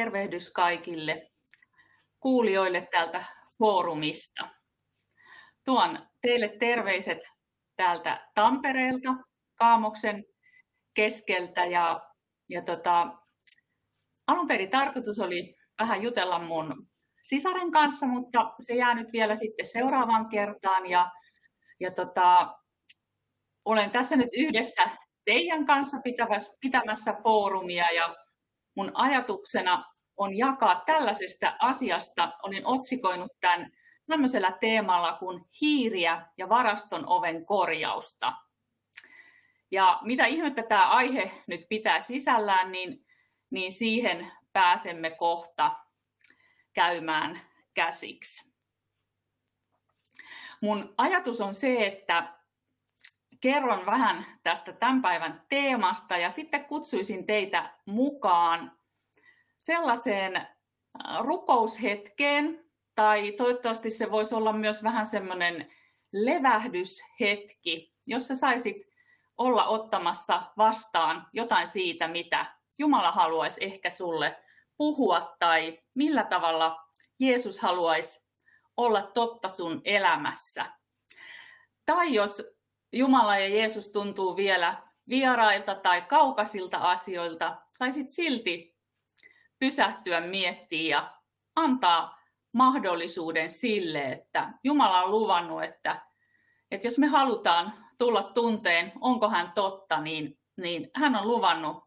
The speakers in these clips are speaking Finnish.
tervehdys kaikille kuulijoille täältä foorumista. Tuon teille terveiset täältä Tampereelta, Kaamoksen keskeltä. Ja, ja tota, alun perin tarkoitus oli vähän jutella mun sisaren kanssa, mutta se jää nyt vielä sitten seuraavaan kertaan. Ja, ja tota, olen tässä nyt yhdessä teidän kanssa pitämässä foorumia ja mun ajatuksena on jakaa tällaisesta asiasta. Olin otsikoinut tämän tämmöisellä teemalla kuin hiiriä ja varaston oven korjausta. Ja mitä ihmettä tämä aihe nyt pitää sisällään, niin, niin siihen pääsemme kohta käymään käsiksi. Mun ajatus on se, että kerron vähän tästä tämän päivän teemasta ja sitten kutsuisin teitä mukaan sellaiseen äh, rukoushetkeen, tai toivottavasti se voisi olla myös vähän semmoinen levähdyshetki, jossa saisit olla ottamassa vastaan jotain siitä, mitä Jumala haluaisi ehkä sulle puhua tai millä tavalla Jeesus haluaisi olla totta sun elämässä. Tai jos Jumala ja Jeesus tuntuu vielä vierailta tai kaukaisilta asioilta, saisit silti pysähtyä miettiä ja antaa mahdollisuuden sille, että Jumala on luvannut, että, että jos me halutaan tulla tunteen, onko hän totta, niin, niin hän on luvannut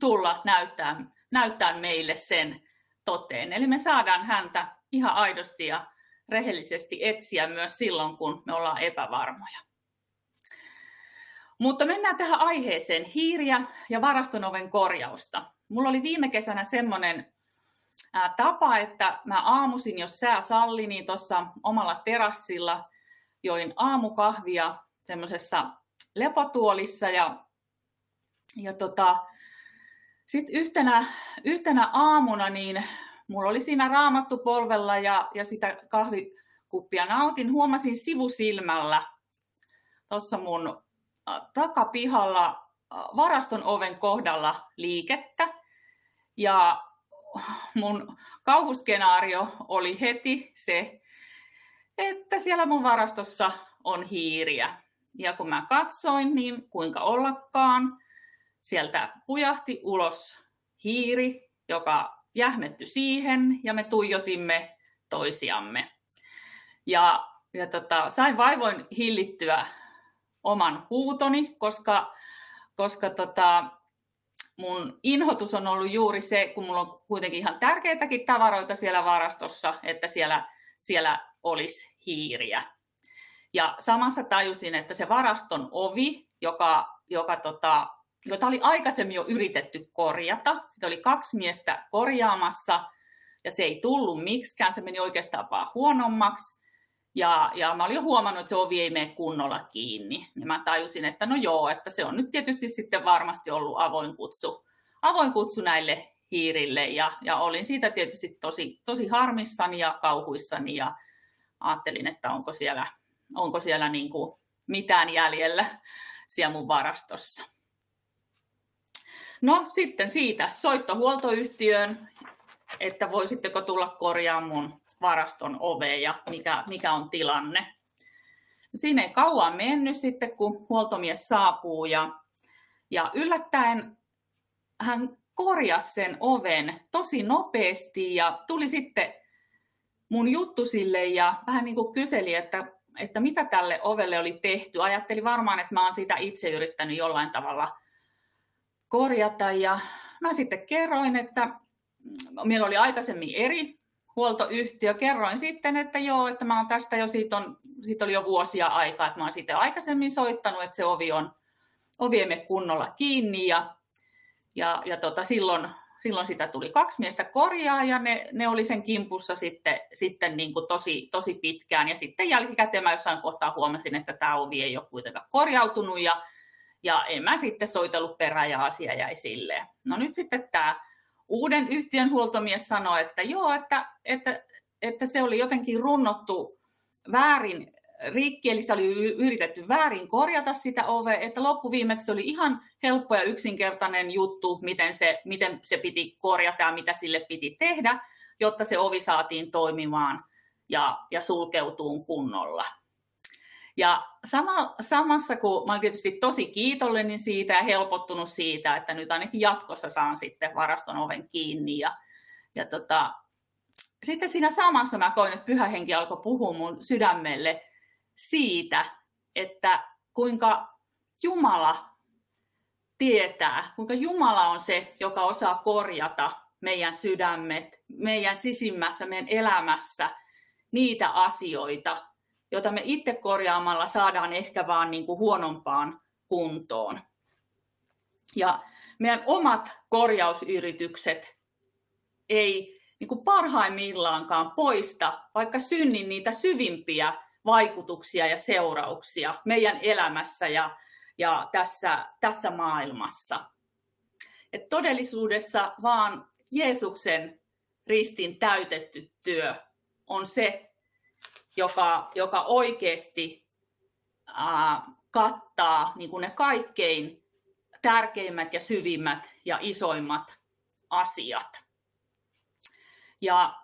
tulla näyttää, näyttää meille sen toteen. Eli me saadaan häntä ihan aidosti ja rehellisesti etsiä myös silloin, kun me ollaan epävarmoja. Mutta mennään tähän aiheeseen, hiiriä ja varastonoven korjausta. Mulla oli viime kesänä semmoinen tapa, että mä aamuisin, jos sää salli, niin tuossa omalla terassilla join aamukahvia semmoisessa lepotuolissa ja, ja tota, sitten yhtenä, yhtenä aamuna niin mulla oli siinä raamattu polvella ja, ja sitä kahvikuppia nautin. Huomasin sivusilmällä tuossa mun takapihalla varaston oven kohdalla liikettä. Ja mun kauhuskenaario oli heti se, että siellä mun varastossa on hiiriä. Ja kun mä katsoin, niin kuinka ollakaan, sieltä pujahti ulos hiiri, joka jähmetty siihen, ja me tuijotimme toisiamme. Ja, ja tota, sain vaivoin hillittyä oman huutoni, koska, koska tota, mun inhotus on ollut juuri se, kun mulla on kuitenkin ihan tärkeitäkin tavaroita siellä varastossa, että siellä, siellä olisi hiiriä. Ja samassa tajusin, että se varaston ovi, joka, joka tota, jota oli aikaisemmin jo yritetty korjata, sitä oli kaksi miestä korjaamassa, ja se ei tullut miksikään, se meni oikeastaan vaan huonommaksi. Ja, ja mä olin jo huomannut, että se ovi ei mene kunnolla kiinni. Ja mä tajusin, että no joo, että se on nyt tietysti sitten varmasti ollut avoin kutsu, avoin kutsu näille hiirille. Ja, ja olin siitä tietysti tosi, tosi harmissani ja kauhuissani ja ajattelin, että onko siellä, onko siellä niin kuin mitään jäljellä siellä mun varastossa. No sitten siitä soitto huoltoyhtiöön, että voisitteko tulla korjaamaan mun varaston ove ja mikä, mikä on tilanne. Siinä ei kauan mennyt sitten, kun huoltomies saapuu ja, ja yllättäen hän korjasi sen oven tosi nopeasti ja tuli sitten mun juttu sille ja vähän niin kuin kyseli, että, että mitä tälle ovelle oli tehty. Ajatteli varmaan, että mä oon sitä itse yrittänyt jollain tavalla korjata ja mä sitten kerroin, että meillä oli aikaisemmin eri huoltoyhtiö. Kerroin sitten, että joo, että mä oon tästä jo, siitä, on, siitä oli jo vuosia aikaa, että mä oon sitten aikaisemmin soittanut, että se ovi on oviemme kunnolla kiinni ja, ja, ja tota, silloin, silloin sitä tuli kaksi miestä korjaa ja ne, ne oli sen kimpussa sitten, sitten niin kuin tosi, tosi pitkään ja sitten jälkikäteen mä jossain kohtaa huomasin, että tämä ovi ei ole kuitenkaan korjautunut ja, ja en mä sitten soitellut perään ja asia jäi silleen. No nyt sitten tämä uuden yhtiön huoltomies sanoi, että joo, että, että, että se oli jotenkin runnottu väärin, rikki, eli se oli yritetty väärin korjata sitä ovea, että loppuviimeksi oli ihan helppo ja yksinkertainen juttu, miten se, miten se piti korjata ja mitä sille piti tehdä, jotta se ovi saatiin toimimaan ja, ja sulkeutuun kunnolla. Ja sama, samassa, kun mä olen tietysti tosi kiitollinen siitä ja helpottunut siitä, että nyt ainakin jatkossa saan sitten varaston oven kiinni. Ja, ja tota, sitten siinä samassa mä koin, että pyhä henki alkoi puhua mun sydämelle siitä, että kuinka Jumala tietää, kuinka Jumala on se, joka osaa korjata meidän sydämet, meidän sisimmässä, meidän elämässä niitä asioita, joita me itse korjaamalla saadaan ehkä vaan niin kuin huonompaan kuntoon. Ja meidän omat korjausyritykset ei niin kuin parhaimmillaankaan poista vaikka synnin niitä syvimpiä vaikutuksia ja seurauksia meidän elämässä ja, ja tässä, tässä maailmassa. Et todellisuudessa vaan Jeesuksen ristin täytetty työ on se, joka, joka oikeasti ää, kattaa niin kuin ne kaikkein tärkeimmät ja syvimmät ja isoimmat asiat. Ja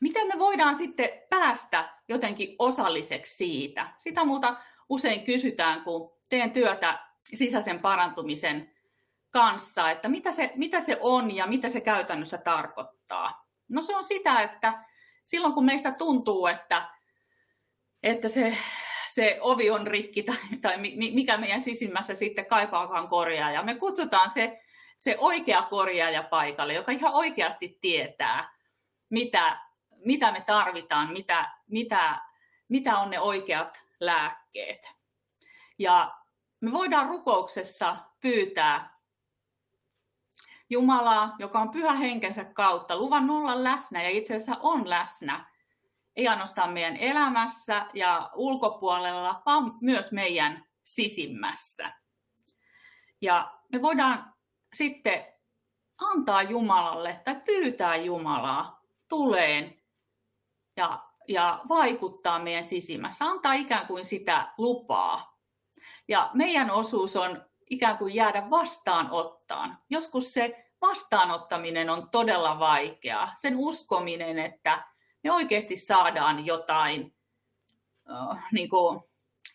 miten me voidaan sitten päästä jotenkin osalliseksi siitä? Sitä multa usein kysytään, kun teen työtä sisäisen parantumisen kanssa, että mitä se, mitä se on ja mitä se käytännössä tarkoittaa. No se on sitä, että silloin kun meistä tuntuu, että, että se, se ovi on rikki tai, tai mikä meidän sisimmässä sitten kaipaakaan korjaaja, me kutsutaan se, se oikea korjaaja paikalle, joka ihan oikeasti tietää, mitä, mitä me tarvitaan, mitä, mitä, mitä on ne oikeat lääkkeet. Ja me voidaan rukouksessa pyytää Jumalaa, joka on pyhä henkensä kautta, luvan olla läsnä ja itse asiassa on läsnä, ei ainoastaan meidän elämässä ja ulkopuolella, vaan myös meidän sisimmässä. Ja me voidaan sitten antaa Jumalalle tai pyytää Jumalaa tuleen ja, ja vaikuttaa meidän sisimmässä, antaa ikään kuin sitä lupaa. Ja meidän osuus on ikään kuin jäädä vastaanottaan. Joskus se vastaanottaminen on todella vaikeaa. Sen uskominen, että me oikeasti saadaan jotain uh, niin kuin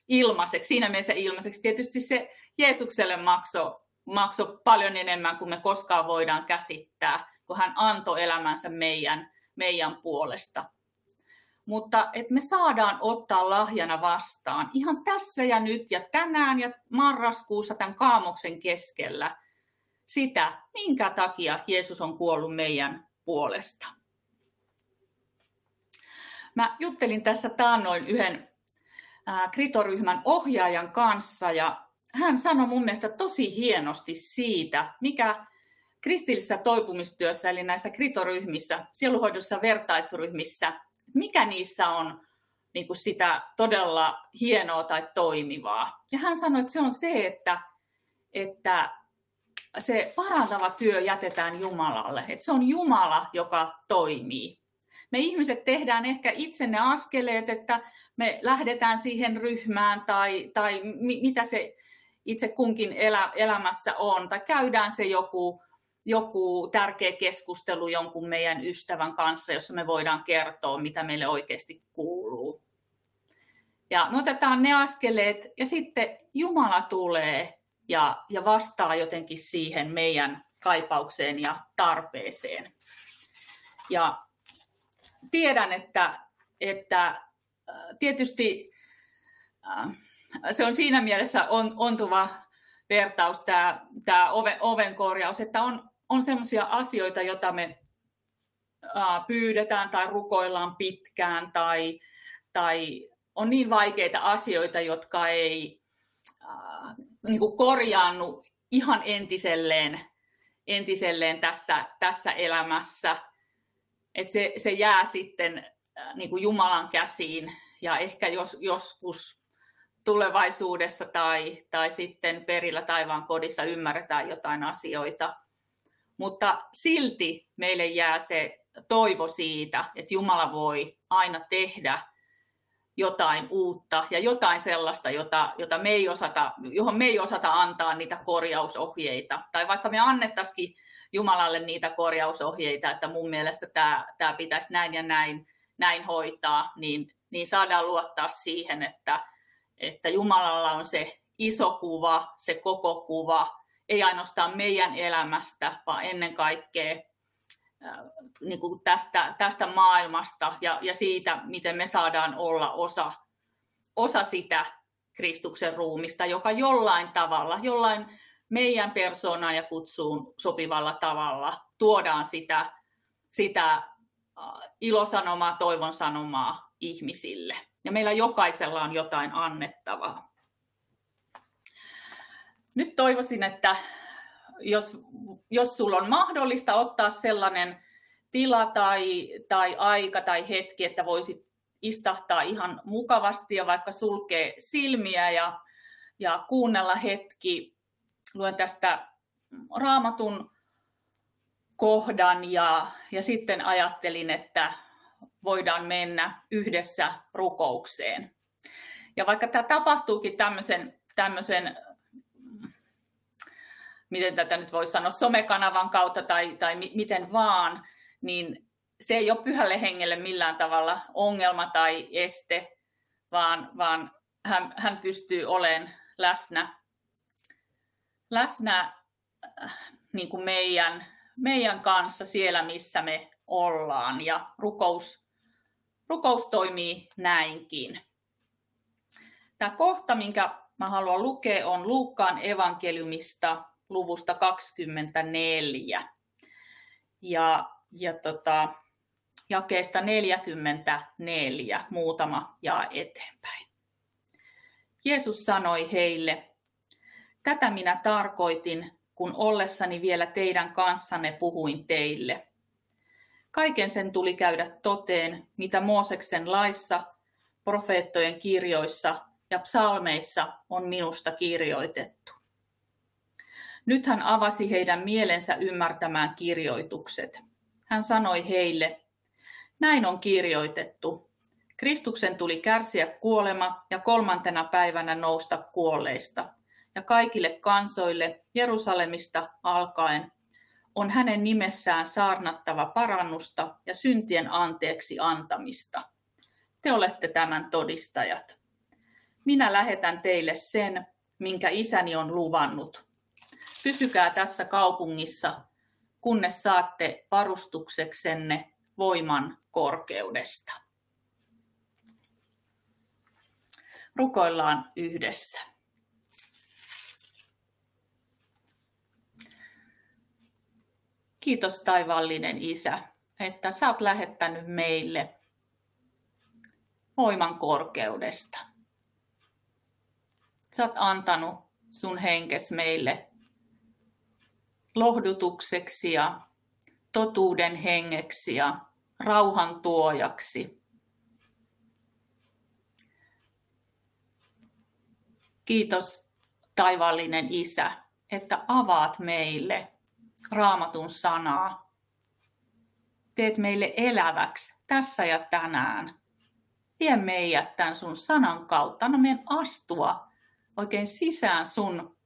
ilmaiseksi, siinä mielessä ilmaiseksi. Tietysti se Jeesukselle maksoi makso paljon enemmän kuin me koskaan voidaan käsittää, kun hän antoi elämänsä meidän, meidän puolesta mutta että me saadaan ottaa lahjana vastaan ihan tässä ja nyt ja tänään ja marraskuussa tämän kaamoksen keskellä sitä, minkä takia Jeesus on kuollut meidän puolesta. Mä juttelin tässä taannoin yhden kritoryhmän ohjaajan kanssa ja hän sanoi mun mielestä tosi hienosti siitä, mikä kristillisessä toipumistyössä, eli näissä kritoryhmissä, sieluhoidossa vertaisryhmissä, mikä niissä on niin kuin sitä todella hienoa tai toimivaa. Ja hän sanoi, että se on se, että, että se parantava työ jätetään Jumalalle. Että se on Jumala, joka toimii. Me ihmiset tehdään ehkä itse ne askeleet, että me lähdetään siihen ryhmään tai, tai mitä se itse kunkin elä, elämässä on, tai käydään se joku joku tärkeä keskustelu jonkun meidän ystävän kanssa, jossa me voidaan kertoa, mitä meille oikeasti kuuluu. Ja me otetaan ne askeleet ja sitten Jumala tulee ja, ja vastaa jotenkin siihen meidän kaipaukseen ja tarpeeseen. Ja tiedän, että, että äh, tietysti äh, se on siinä mielessä on, ontuva vertaus, tämä, tämä oven korjaus, että on, on sellaisia asioita, joita me pyydetään tai rukoillaan pitkään tai, tai on niin vaikeita asioita, jotka ei äh, niin kuin korjaannu ihan entiselleen, entiselleen tässä, tässä elämässä. Et se, se jää sitten äh, niin kuin Jumalan käsiin ja ehkä jos, joskus tulevaisuudessa tai, tai sitten perillä taivaan kodissa ymmärretään jotain asioita – mutta silti meille jää se toivo siitä, että Jumala voi aina tehdä jotain uutta ja jotain sellaista, jota, jota me ei osata, johon me ei osata antaa niitä korjausohjeita. Tai vaikka me annettaisikin Jumalalle niitä korjausohjeita, että mun mielestä tämä, tämä pitäisi näin ja näin, näin hoitaa, niin, niin saadaan luottaa siihen, että, että Jumalalla on se iso kuva, se koko kuva, ei ainoastaan meidän elämästä, vaan ennen kaikkea niin kuin tästä, tästä maailmasta ja, ja siitä, miten me saadaan olla osa, osa sitä Kristuksen ruumista, joka jollain tavalla, jollain meidän persoonaan ja kutsuun sopivalla tavalla tuodaan sitä, sitä ilosanomaa, toivon sanomaa ihmisille. Ja meillä jokaisella on jotain annettavaa. Nyt toivoisin, että jos, jos sulla on mahdollista ottaa sellainen tila tai, tai aika tai hetki, että voisit istahtaa ihan mukavasti ja vaikka sulkee silmiä ja, ja kuunnella hetki. Luen tästä raamatun kohdan ja, ja sitten ajattelin, että voidaan mennä yhdessä rukoukseen. Ja vaikka tämä tapahtuukin tämmöisen, tämmöisen miten tätä nyt voisi sanoa, somekanavan kautta tai, tai mi- miten vaan, niin se ei ole pyhälle hengelle millään tavalla ongelma tai este, vaan, vaan hän, hän pystyy olemaan läsnä, läsnä äh, niin kuin meidän, meidän kanssa siellä, missä me ollaan. Ja rukous, rukous toimii näinkin. Tämä kohta, minkä mä haluan lukea, on Luukkaan evankeliumista luvusta 24. Ja, ja tota, jakeesta 44 muutama ja eteenpäin. Jeesus sanoi heille, tätä minä tarkoitin, kun ollessani vielä teidän kanssanne puhuin teille. Kaiken sen tuli käydä toteen, mitä Mooseksen laissa, profeettojen kirjoissa ja psalmeissa on minusta kirjoitettu. Nyt hän avasi heidän mielensä ymmärtämään kirjoitukset. Hän sanoi heille, näin on kirjoitettu. Kristuksen tuli kärsiä kuolema ja kolmantena päivänä nousta kuolleista. Ja kaikille kansoille Jerusalemista alkaen on hänen nimessään saarnattava parannusta ja syntien anteeksi antamista. Te olette tämän todistajat. Minä lähetän teille sen, minkä isäni on luvannut. Pysykää tässä kaupungissa, kunnes saatte varustukseksenne voiman korkeudesta. Rukoillaan yhdessä. Kiitos taivaallinen Isä, että sä oot lähettänyt meille voiman korkeudesta. Sä oot antanut sun henkes meille lohdutukseksi ja totuuden hengeksi ja rauhan tuojaksi. Kiitos taivaallinen Isä, että avaat meille raamatun sanaa. Teet meille eläväksi tässä ja tänään. Vie meidät tämän sun sanan kautta. Anna meidän astua oikein sisään sun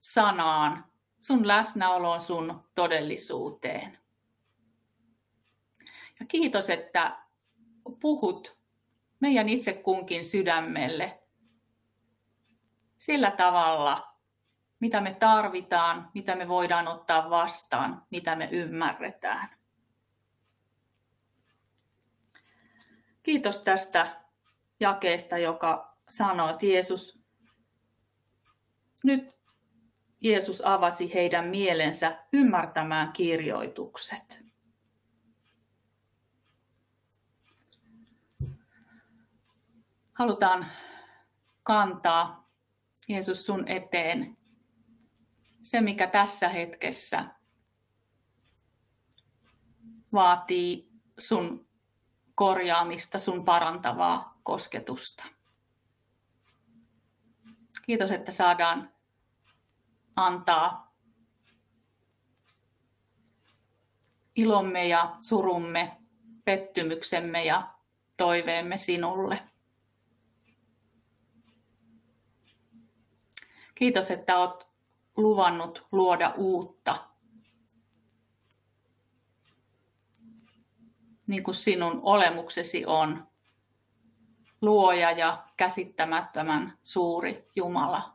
sanaan sun läsnäoloon, sun todellisuuteen. Ja kiitos, että puhut meidän itse kunkin sydämelle sillä tavalla, mitä me tarvitaan, mitä me voidaan ottaa vastaan, mitä me ymmärretään. Kiitos tästä jakeesta, joka sanoo, että Jeesus, nyt Jeesus avasi heidän mielensä ymmärtämään kirjoitukset. Halutaan kantaa Jeesus sun eteen se, mikä tässä hetkessä vaatii sun korjaamista, sun parantavaa kosketusta. Kiitos, että saadaan antaa ilomme ja surumme, pettymyksemme ja toiveemme sinulle. Kiitos, että olet luvannut luoda uutta. Niin kuin sinun olemuksesi on. Luoja ja käsittämättömän suuri Jumala.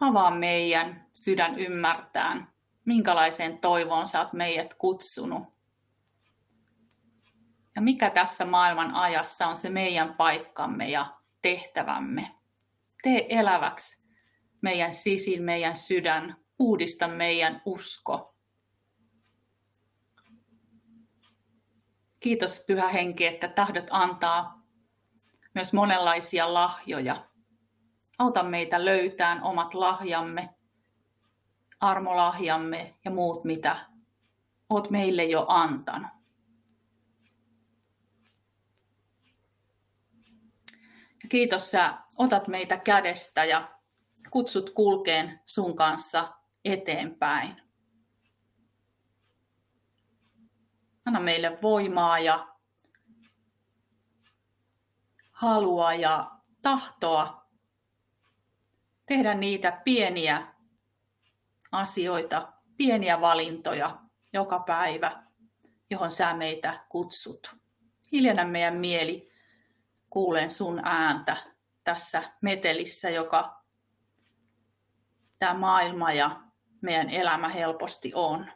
Avaa meidän sydän ymmärtään, minkälaiseen toivoon sä oot meidät kutsunut. Ja mikä tässä maailman ajassa on se meidän paikkamme ja tehtävämme. Tee eläväksi meidän sisin, meidän sydän, uudista meidän usko. Kiitos Pyhä Henki, että tahdot antaa myös monenlaisia lahjoja. Auta meitä löytämään omat lahjamme, armolahjamme ja muut, mitä olet meille jo antanut. Ja kiitos, sä otat meitä kädestä ja kutsut kulkeen sun kanssa eteenpäin. Anna meille voimaa ja halua ja tahtoa tehdä niitä pieniä asioita, pieniä valintoja joka päivä, johon sä meitä kutsut. Hiljennä meidän mieli kuulen sun ääntä tässä metelissä, joka tämä maailma ja meidän elämä helposti on.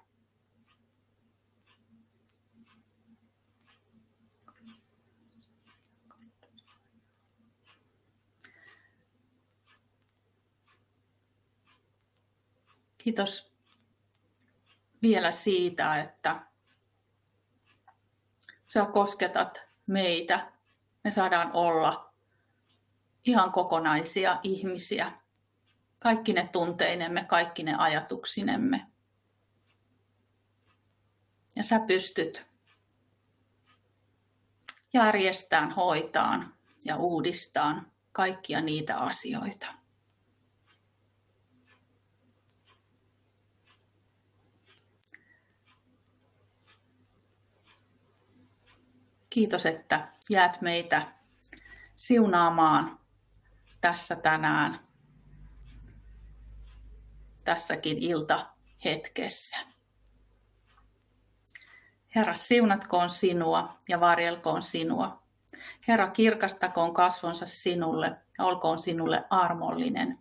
Kiitos vielä siitä, että sä kosketat meitä. Me saadaan olla ihan kokonaisia ihmisiä. Kaikki ne tunteinemme, kaikki ne ajatuksinemme. Ja sä pystyt järjestään, hoitaan ja uudistaan kaikkia niitä asioita. Kiitos, että jäät meitä siunaamaan tässä tänään, tässäkin iltahetkessä. Herra, siunatkoon sinua ja varjelkoon sinua. Herra, kirkastakoon kasvonsa sinulle ja olkoon sinulle armollinen.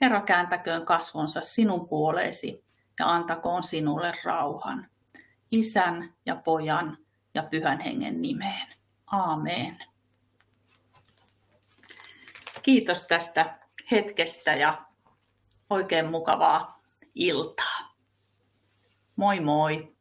Herra, kääntäköön kasvonsa sinun puoleesi ja antakoon sinulle rauhan. Isän ja pojan ja pyhän hengen nimeen. Aamen. Kiitos tästä hetkestä ja oikein mukavaa iltaa. Moi moi!